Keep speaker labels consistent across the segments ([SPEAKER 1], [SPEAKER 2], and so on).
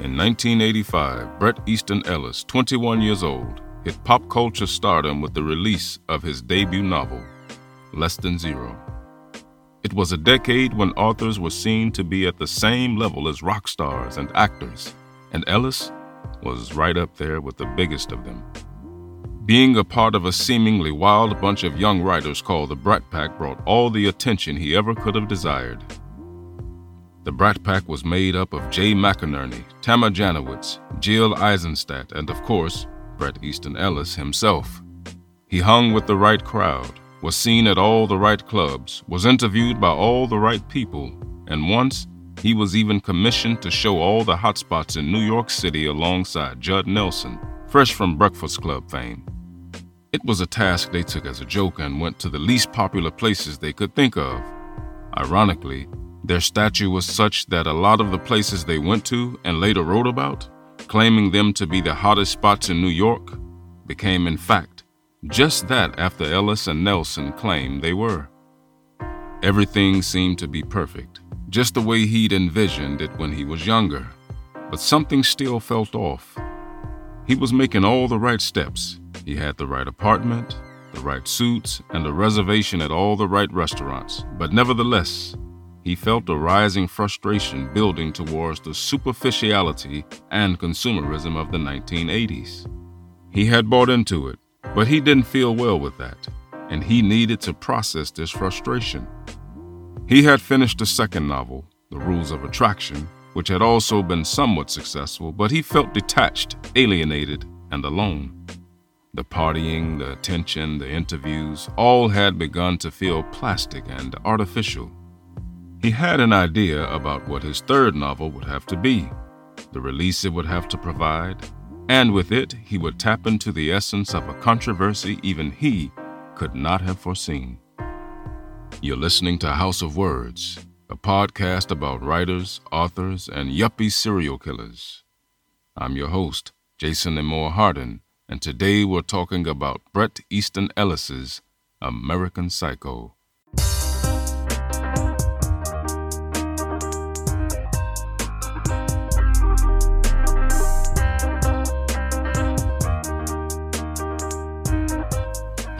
[SPEAKER 1] In 1985, Bret Easton Ellis, 21 years old, hit pop culture stardom with the release of his debut novel, Less Than Zero. It was a decade when authors were seen to be at the same level as rock stars and actors, and Ellis was right up there with the biggest of them. Being a part of a seemingly wild bunch of young writers called the Brat Pack brought all the attention he ever could have desired. The Brat Pack was made up of Jay McInerney, Tama Janowitz, Jill Eisenstadt, and of course, Bret Easton Ellis himself. He hung with the right crowd, was seen at all the right clubs, was interviewed by all the right people, and once he was even commissioned to show all the hot spots in New York City alongside Judd Nelson, fresh from Breakfast Club fame. It was a task they took as a joke and went to the least popular places they could think of. Ironically, their stature was such that a lot of the places they went to and later wrote about, claiming them to be the hottest spots in New York, became in fact just that after Ellis and Nelson claimed they were. Everything seemed to be perfect, just the way he'd envisioned it when he was younger. But something still felt off. He was making all the right steps, he had the right apartment, the right suits, and a reservation at all the right restaurants. But nevertheless, he felt a rising frustration building towards the superficiality and consumerism of the 1980s. He had bought into it, but he didn't feel well with that, and he needed to process this frustration. He had finished the second novel, The Rules of Attraction, which had also been somewhat successful, but he felt detached, alienated, and alone. The partying, the attention, the interviews, all had begun to feel plastic and artificial. He had an idea about what his third novel would have to be, the release it would have to provide, and with it, he would tap into the essence of a controversy even he could not have foreseen. You're listening to House of Words, a podcast about writers, authors, and yuppie serial killers. I'm your host, Jason Amore Hardin and today we're talking about Bret Easton Ellis's American Psycho.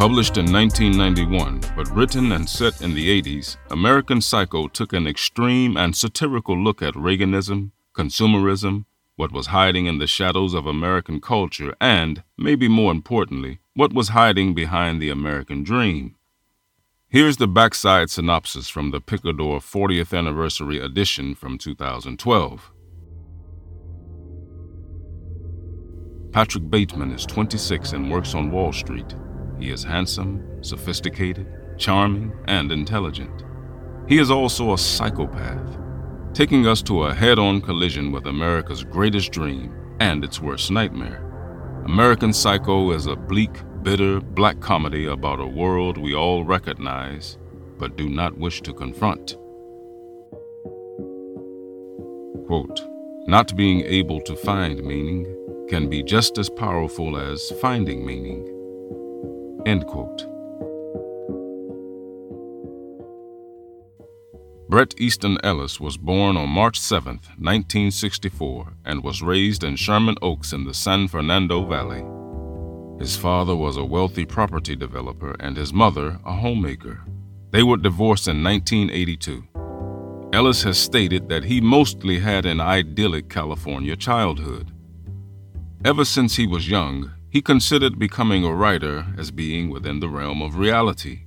[SPEAKER 1] Published in 1991, but written and set in the 80s, American Psycho took an extreme and satirical look at Reaganism, consumerism, what was hiding in the shadows of American culture, and, maybe more importantly, what was hiding behind the American dream. Here's the backside synopsis from the Picador 40th Anniversary edition from 2012. Patrick Bateman is 26 and works on Wall Street. He is handsome, sophisticated, charming, and intelligent. He is also a psychopath taking us to a head on collision with America's greatest dream and its worst nightmare. American Psycho is a bleak, bitter black comedy about a world we all recognize but do not wish to confront. Quote, not being able to find meaning can be just as powerful as finding meaning. End quote. Bret Easton Ellis was born on March 7, 1964, and was raised in Sherman Oaks in the San Fernando Valley. His father was a wealthy property developer and his mother a homemaker. They were divorced in 1982. Ellis has stated that he mostly had an idyllic California childhood. Ever since he was young, he considered becoming a writer as being within the realm of reality.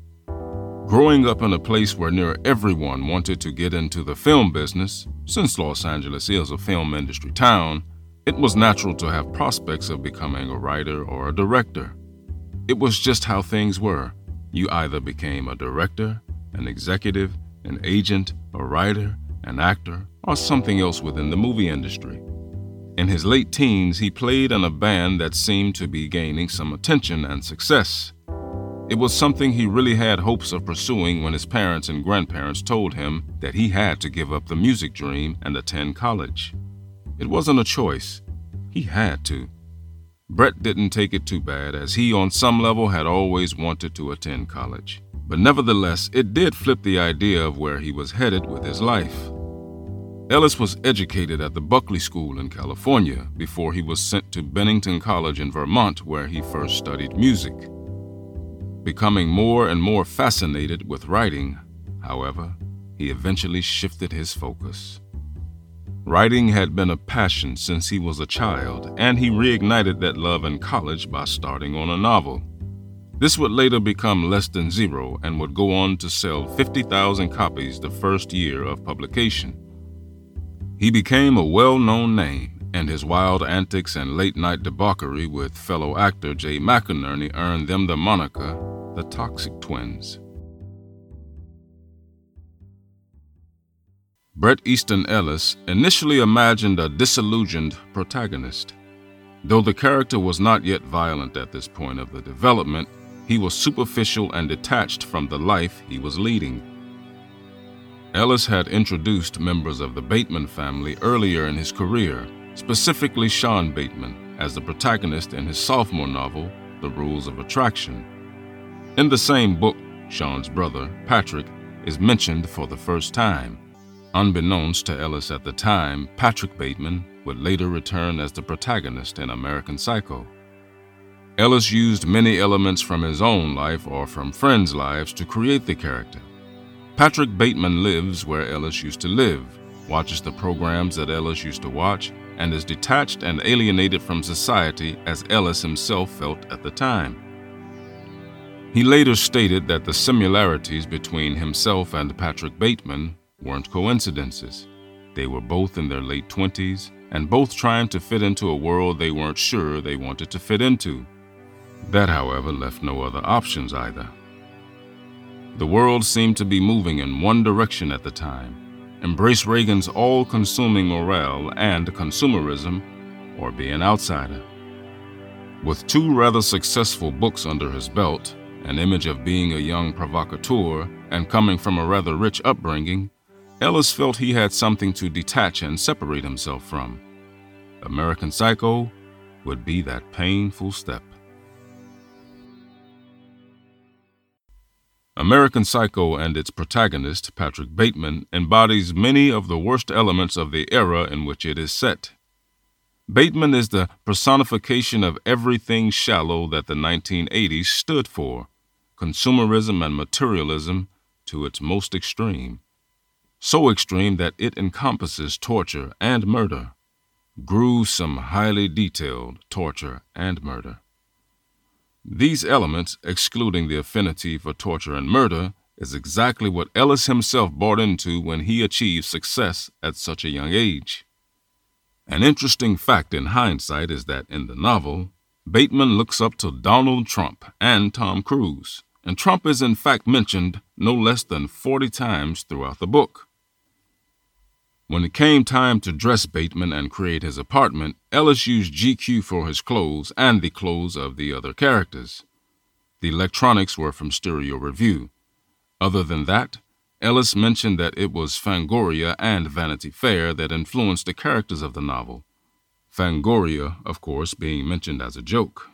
[SPEAKER 1] Growing up in a place where near everyone wanted to get into the film business, since Los Angeles is a film industry town, it was natural to have prospects of becoming a writer or a director. It was just how things were. You either became a director, an executive, an agent, a writer, an actor, or something else within the movie industry. In his late teens, he played in a band that seemed to be gaining some attention and success. It was something he really had hopes of pursuing when his parents and grandparents told him that he had to give up the music dream and attend college. It wasn't a choice, he had to. Bret didn't take it too bad, as he, on some level, had always wanted to attend college. But nevertheless, it did flip the idea of where he was headed with his life. Ellis was educated at the Buckley School in California before he was sent to Bennington College in Vermont, where he first studied music. Becoming more and more fascinated with writing, however, he eventually shifted his focus. Writing had been a passion since he was a child, and he reignited that love in college by starting on a novel. This would later become Less Than Zero and would go on to sell 50,000 copies the first year of publication. He became a well known name, and his wild antics and late night debauchery with fellow actor Jay McInerney earned them the moniker the Toxic Twins. Bret Easton Ellis initially imagined a disillusioned protagonist. Though the character was not yet violent at this point of the development, he was superficial and detached from the life he was leading. Ellis had introduced members of the Bateman family earlier in his career, specifically Sean Bateman, as the protagonist in his sophomore novel, The Rules of Attraction. In the same book, Sean's brother, Patrick, is mentioned for the first time. Unbeknownst to Ellis at the time, Patrick Bateman would later return as the protagonist in American Psycho. Ellis used many elements from his own life or from friends' lives to create the character. Patrick Bateman lives where Ellis used to live, watches the programs that Ellis used to watch, and is detached and alienated from society as Ellis himself felt at the time. He later stated that the similarities between himself and Patrick Bateman weren't coincidences. They were both in their late 20s and both trying to fit into a world they weren't sure they wanted to fit into. That, however, left no other options either. The world seemed to be moving in one direction at the time embrace Reagan's all consuming morale and consumerism, or be an outsider. With two rather successful books under his belt, an image of being a young provocateur, and coming from a rather rich upbringing, Ellis felt he had something to detach and separate himself from. American Psycho would be that painful step. American Psycho and its protagonist, Patrick Bateman, embodies many of the worst elements of the era in which it is set. Bateman is the personification of everything shallow that the 1980s stood for consumerism and materialism to its most extreme so extreme that it encompasses torture and murder, gruesome, highly detailed torture and murder. These elements, excluding the affinity for torture and murder, is exactly what Ellis himself bought into when he achieved success at such a young age. An interesting fact in hindsight is that in the novel, Bateman looks up to Donald Trump and Tom Cruise, and Trump is in fact mentioned no less than 40 times throughout the book. When it came time to dress Bateman and create his apartment, Ellis used GQ for his clothes and the clothes of the other characters. The electronics were from Stereo Review. Other than that, Ellis mentioned that it was Fangoria and Vanity Fair that influenced the characters of the novel. Fangoria, of course, being mentioned as a joke.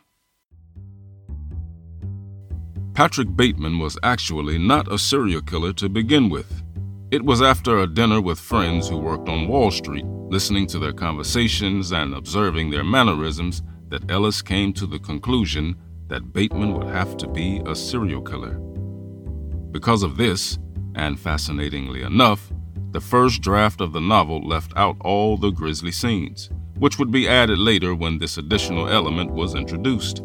[SPEAKER 1] Patrick Bateman was actually not a serial killer to begin with. It was after a dinner with friends who worked on Wall Street, listening to their conversations and observing their mannerisms, that Ellis came to the conclusion that Bateman would have to be a serial killer. Because of this, and fascinatingly enough, the first draft of the novel left out all the grisly scenes, which would be added later when this additional element was introduced.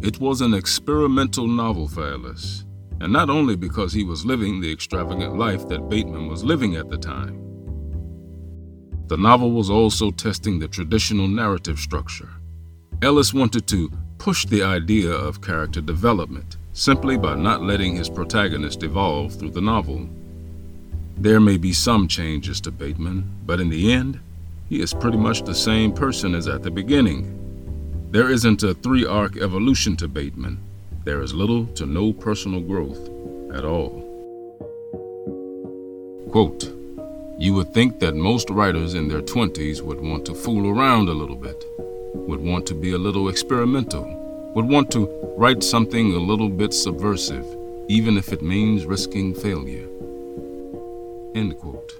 [SPEAKER 1] It was an experimental novel for Ellis and not only because he was living the extravagant life that Bateman was living at the time. The novel was also testing the traditional narrative structure. Ellis wanted to push the idea of character development simply by not letting his protagonist evolve through the novel. There may be some changes to Bateman, but in the end, he is pretty much the same person as at the beginning. There isn't a three arc evolution to Bateman, there is little to no personal growth at all. Quote, you would think that most writers in their 20s would want to fool around a little bit, would want to be a little experimental, would want to write something a little bit subversive, even if it means risking failure. End quote.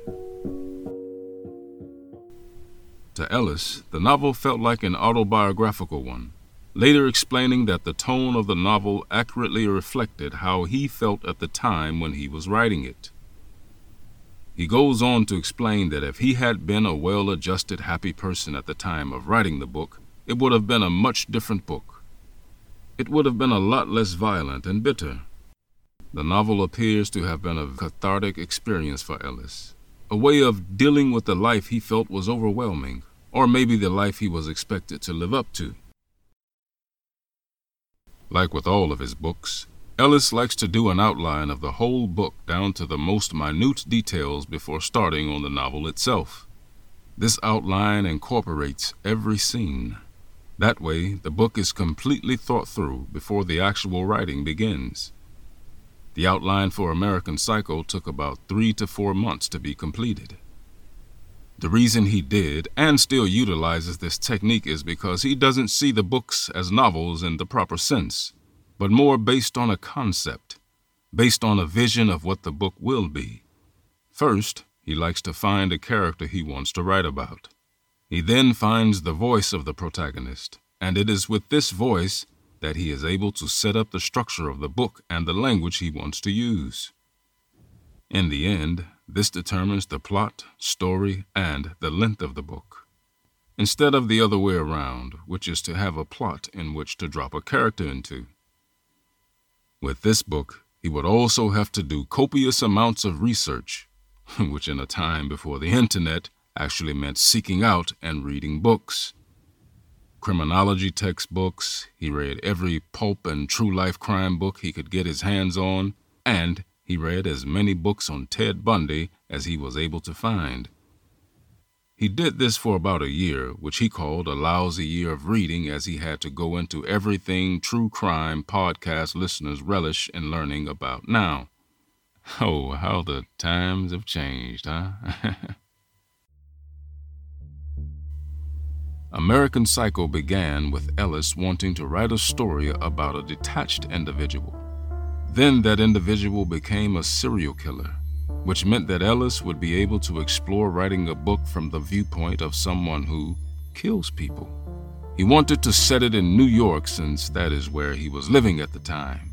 [SPEAKER 1] To Ellis, the novel felt like an autobiographical one, later explaining that the tone of the novel accurately reflected how he felt at the time when he was writing it. He goes on to explain that if he had been a well adjusted, happy person at the time of writing the book, it would have been a much different book. It would have been a lot less violent and bitter. The novel appears to have been a cathartic experience for Ellis, a way of dealing with the life he felt was overwhelming, or maybe the life he was expected to live up to. Like with all of his books, Ellis likes to do an outline of the whole book down to the most minute details before starting on the novel itself. This outline incorporates every scene. That way, the book is completely thought through before the actual writing begins. The outline for American Psycho took about three to four months to be completed. The reason he did and still utilizes this technique is because he doesn't see the books as novels in the proper sense, but more based on a concept, based on a vision of what the book will be. First, he likes to find a character he wants to write about. He then finds the voice of the protagonist, and it is with this voice that he is able to set up the structure of the book and the language he wants to use. In the end, this determines the plot, story, and the length of the book. Instead of the other way around, which is to have a plot in which to drop a character into. With this book, he would also have to do copious amounts of research, which in a time before the internet actually meant seeking out and reading books. Criminology textbooks, he read every pulp and true life crime book he could get his hands on, and he read as many books on Ted Bundy as he was able to find. He did this for about a year, which he called a lousy year of reading as he had to go into everything true crime podcast listeners relish in learning about now. Oh, how the times have changed, huh? American Psycho began with Ellis wanting to write a story about a detached individual. Then that individual became a serial killer, which meant that Ellis would be able to explore writing a book from the viewpoint of someone who kills people. He wanted to set it in New York since that is where he was living at the time.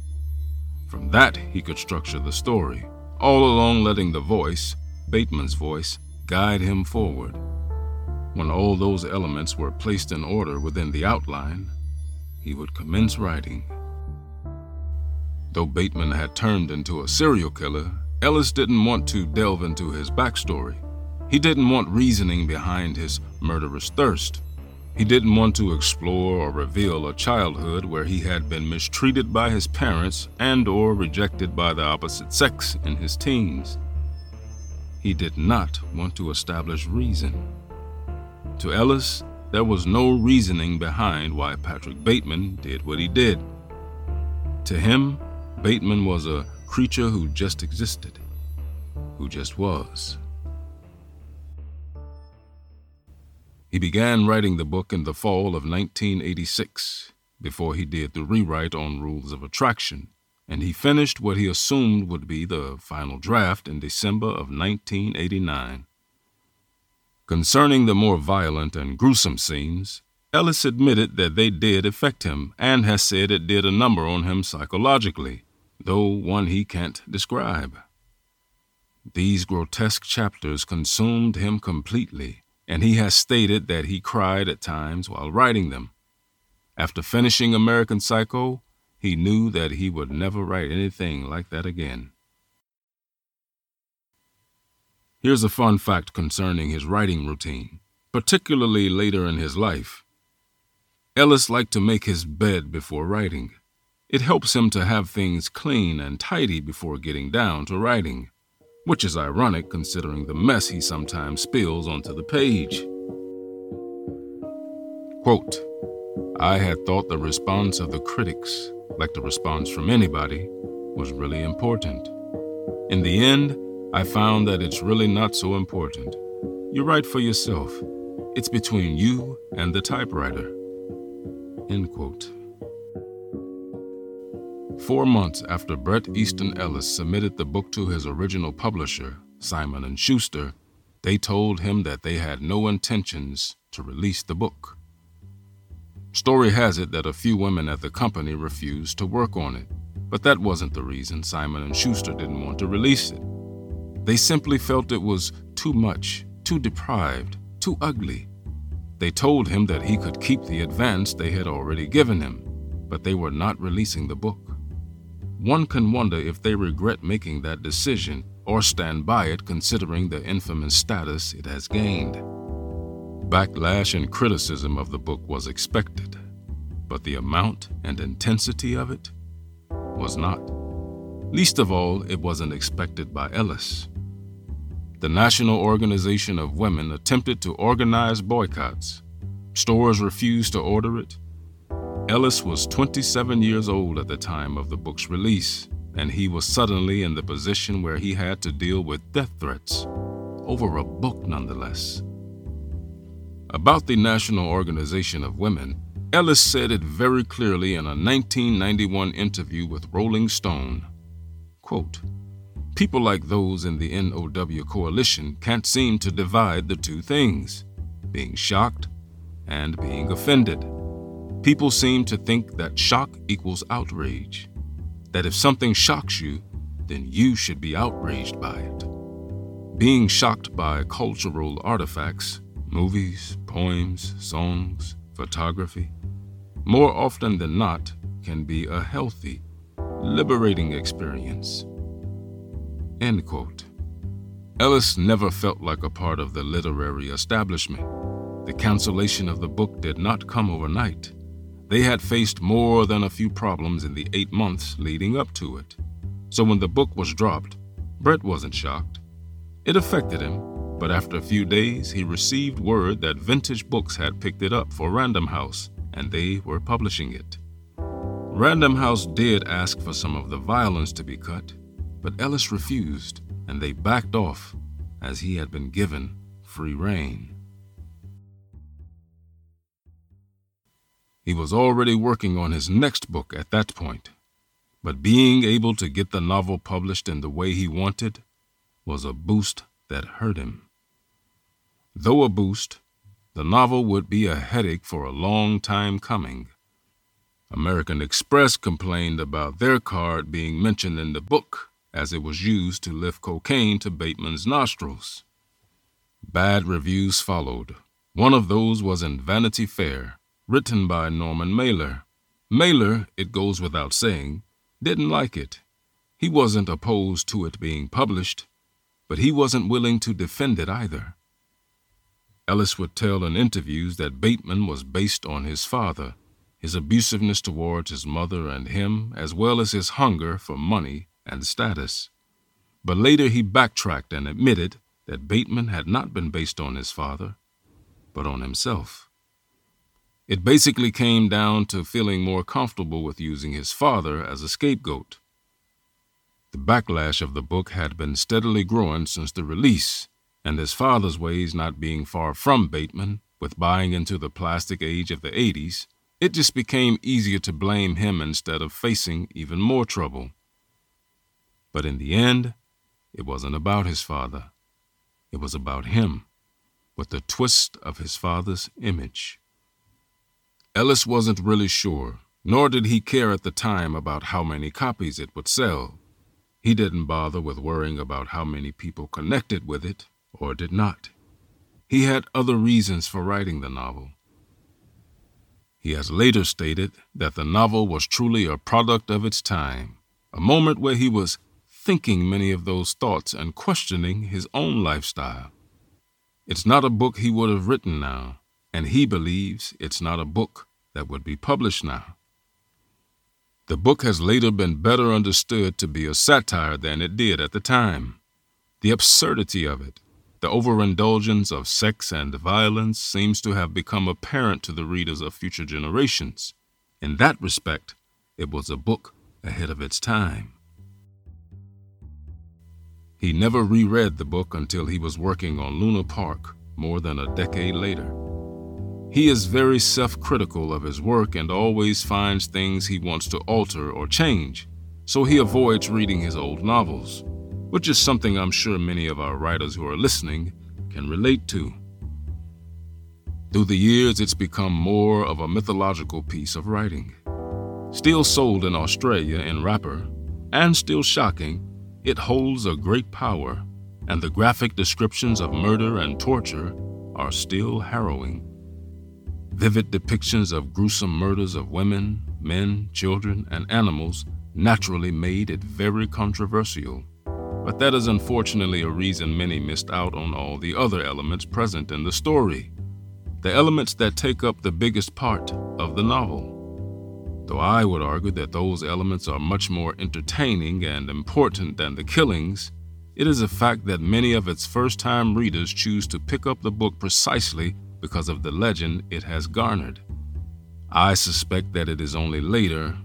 [SPEAKER 1] From that, he could structure the story, all along letting the voice, Bateman's voice, guide him forward. When all those elements were placed in order within the outline, he would commence writing. Though Bateman had turned into a serial killer, Ellis didn't want to delve into his backstory. He didn't want reasoning behind his murderous thirst. He didn't want to explore or reveal a childhood where he had been mistreated by his parents and or rejected by the opposite sex in his teens. He did not want to establish reason. To Ellis, there was no reasoning behind why Patrick Bateman did what he did. To him, Bateman was a creature who just existed, who just was. He began writing the book in the fall of 1986, before he did the rewrite on Rules of Attraction, and he finished what he assumed would be the final draft in December of 1989. Concerning the more violent and gruesome scenes, Ellis admitted that they did affect him and has said it did a number on him psychologically though one he can't describe. These grotesque chapters consumed him completely, and he has stated that he cried at times while writing them. After finishing American Psycho, he knew that he would never write anything like that again. Here's a fun fact concerning his writing routine, particularly later in his life. Ellis liked to make his bed before writing. It helps him to have things clean and tidy before getting down to writing, which is ironic considering the mess he sometimes spills onto the page. Quote, I had thought the response of the critics, like the response from anybody, was really important. In the end, I found that it's really not so important. You write for yourself. It's between you and the typewriter. End quote. Four months after Bret Easton Ellis submitted the book to his original publisher, Simon & Schuster, they told him that they had no intentions to release the book. Story has it that a few women at the company refused to work on it, but that wasn't the reason Simon & Schuster didn't want to release it. They simply felt it was too much, too deprived, too ugly. They told him that he could keep the advance they had already given him, but they were not releasing the book. One can wonder if they regret making that decision or stand by it considering the infamous status it has gained. Backlash and criticism of the book was expected, but the amount and intensity of it was not. Least of all, it wasn't expected by Ellis. The National Organization of Women attempted to organize boycotts. Stores refused to order it. Ellis was 27 years old at the time of the book's release and he was suddenly in the position where he had to deal with death threats, over a book nonetheless. About the National Organization of Women, Ellis said it very clearly in a 1991 interview with Rolling Stone. Quote, People like those in the NOW coalition can't seem to divide the two things being shocked and being offended. People seem to think that shock equals outrage that if something shocks you, then you should be outraged by it. Being shocked by cultural artifacts, movies, poems, songs, photography, more often than not, can be a healthy, liberating experience. End quote. Ellis never felt like a part of the literary establishment. The cancellation of the book did not come overnight. They had faced more than a few problems in the eight months leading up to it. So when the book was dropped, Bret wasn't shocked. It affected him, but after a few days, he received word that Vintage Books had picked it up for Random House and they were publishing it. Random House did ask for some of the violence to be cut, but Ellis refused and they backed off as he had been given free rein. He was already working on his next book at that point, but being able to get the novel published in the way he wanted was a boost that hurt him. Though a boost, the novel would be a headache for a long time coming. American Express complained about their card being mentioned in the book as it was used to lift cocaine to Bateman's nostrils. Bad reviews followed. One of those was in Vanity Fair, written by Norman Mailer. Mailer, it goes without saying, didn't like it. He wasn't opposed to it being published, but he wasn't willing to defend it either. Ellis would tell in interviews that Bateman was based on his father, his abusiveness towards his mother and him, as well as his hunger for money and status. But later he backtracked and admitted that Bateman had not been based on his father, but on himself. It basically came down to feeling more comfortable with using his father as a scapegoat. The backlash of the book had been steadily growing since the release, and his father's ways not being far from Bateman, with buying into the plastic age of the 80s, it just became easier to blame him instead of facing even more trouble. But in the end, it wasn't about his father. It was about him, with the twist of his father's image. Ellis wasn't really sure, nor did he care at the time about how many copies it would sell. He didn't bother with worrying about how many people connected with it or did not. He had other reasons for writing the novel. He has later stated that the novel was truly a product of its time, a moment where he was thinking many of those thoughts and questioning his own lifestyle. It's not a book he would have written now, and he believes it's not a book that would be published now. The book has later been better understood to be a satire than it did at the time. The absurdity of it, the overindulgence of sex and violence, seems to have become apparent to the readers of future generations. In that respect, it was a book ahead of its time. He never reread the book until he was working on Lunar Park more than a decade later. He is very self critical of his work and always finds things he wants to alter or change, so he avoids reading his old novels, which is something I'm sure many of our writers who are listening can relate to. Through the years, it's become more of a mythological piece of writing. Still sold in Australia in wrapper, and still shocking, it holds a great power, and the graphic descriptions of murder and torture are still harrowing. Vivid depictions of gruesome murders of women, men, children, and animals naturally made it very controversial. But that is unfortunately a reason many missed out on all the other elements present in the story, the elements that take up the biggest part of the novel. Though I would argue that those elements are much more entertaining and important than the killings, it is a fact that many of its first time readers choose to pick up the book precisely because of the legend it has garnered. I suspect that it is only later,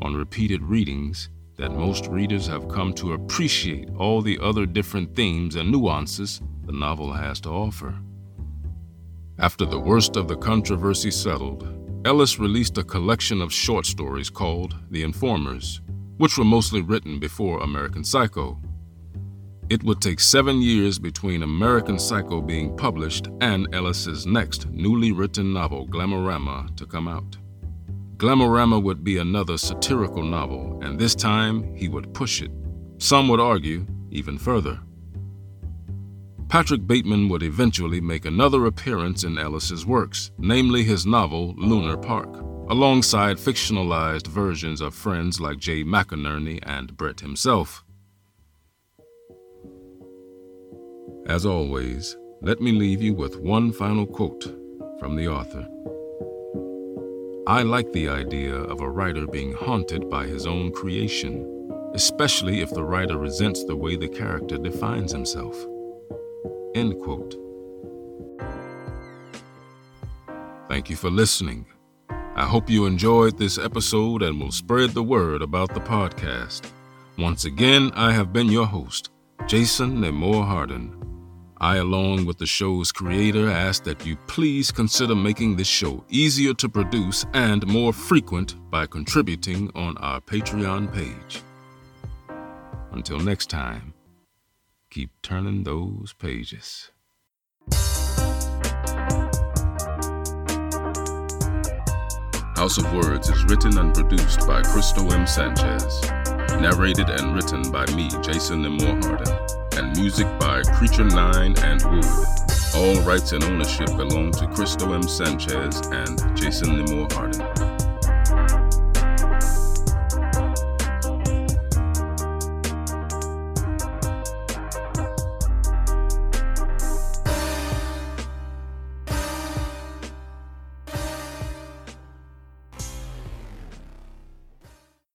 [SPEAKER 1] on repeated readings, that most readers have come to appreciate all the other different themes and nuances the novel has to offer. After the worst of the controversy settled, Ellis released a collection of short stories called The Informers, which were mostly written before American Psycho. It would take seven years between American Psycho being published and Ellis's next newly written novel, Glamorama, to come out. Glamorama would be another satirical novel, and this time he would push it. Some would argue even further. Patrick Bateman would eventually make another appearance in Ellis's works, namely his novel Lunar Park, alongside fictionalized versions of friends like Jay McInerney and Bret himself. As always, let me leave you with one final quote from the author. I like the idea of a writer being haunted by his own creation, especially if the writer resents the way the character defines himself. End quote. Thank you for listening. I hope you enjoyed this episode and will spread the word about the podcast. Once again, I have been your host, Jason Nemore Harden. I, along with the show's creator, ask that you please consider making this show easier to produce and more frequent by contributing on our Patreon page. Until next time, keep turning those pages. House of Words is written and produced by Cristo M. Sanchez, narrated and written by me, Jason Nemore Harden and music by Creature 9 and Wood. All rights and ownership belong to Cristo M. Sanchez and Jason Nemore Harden.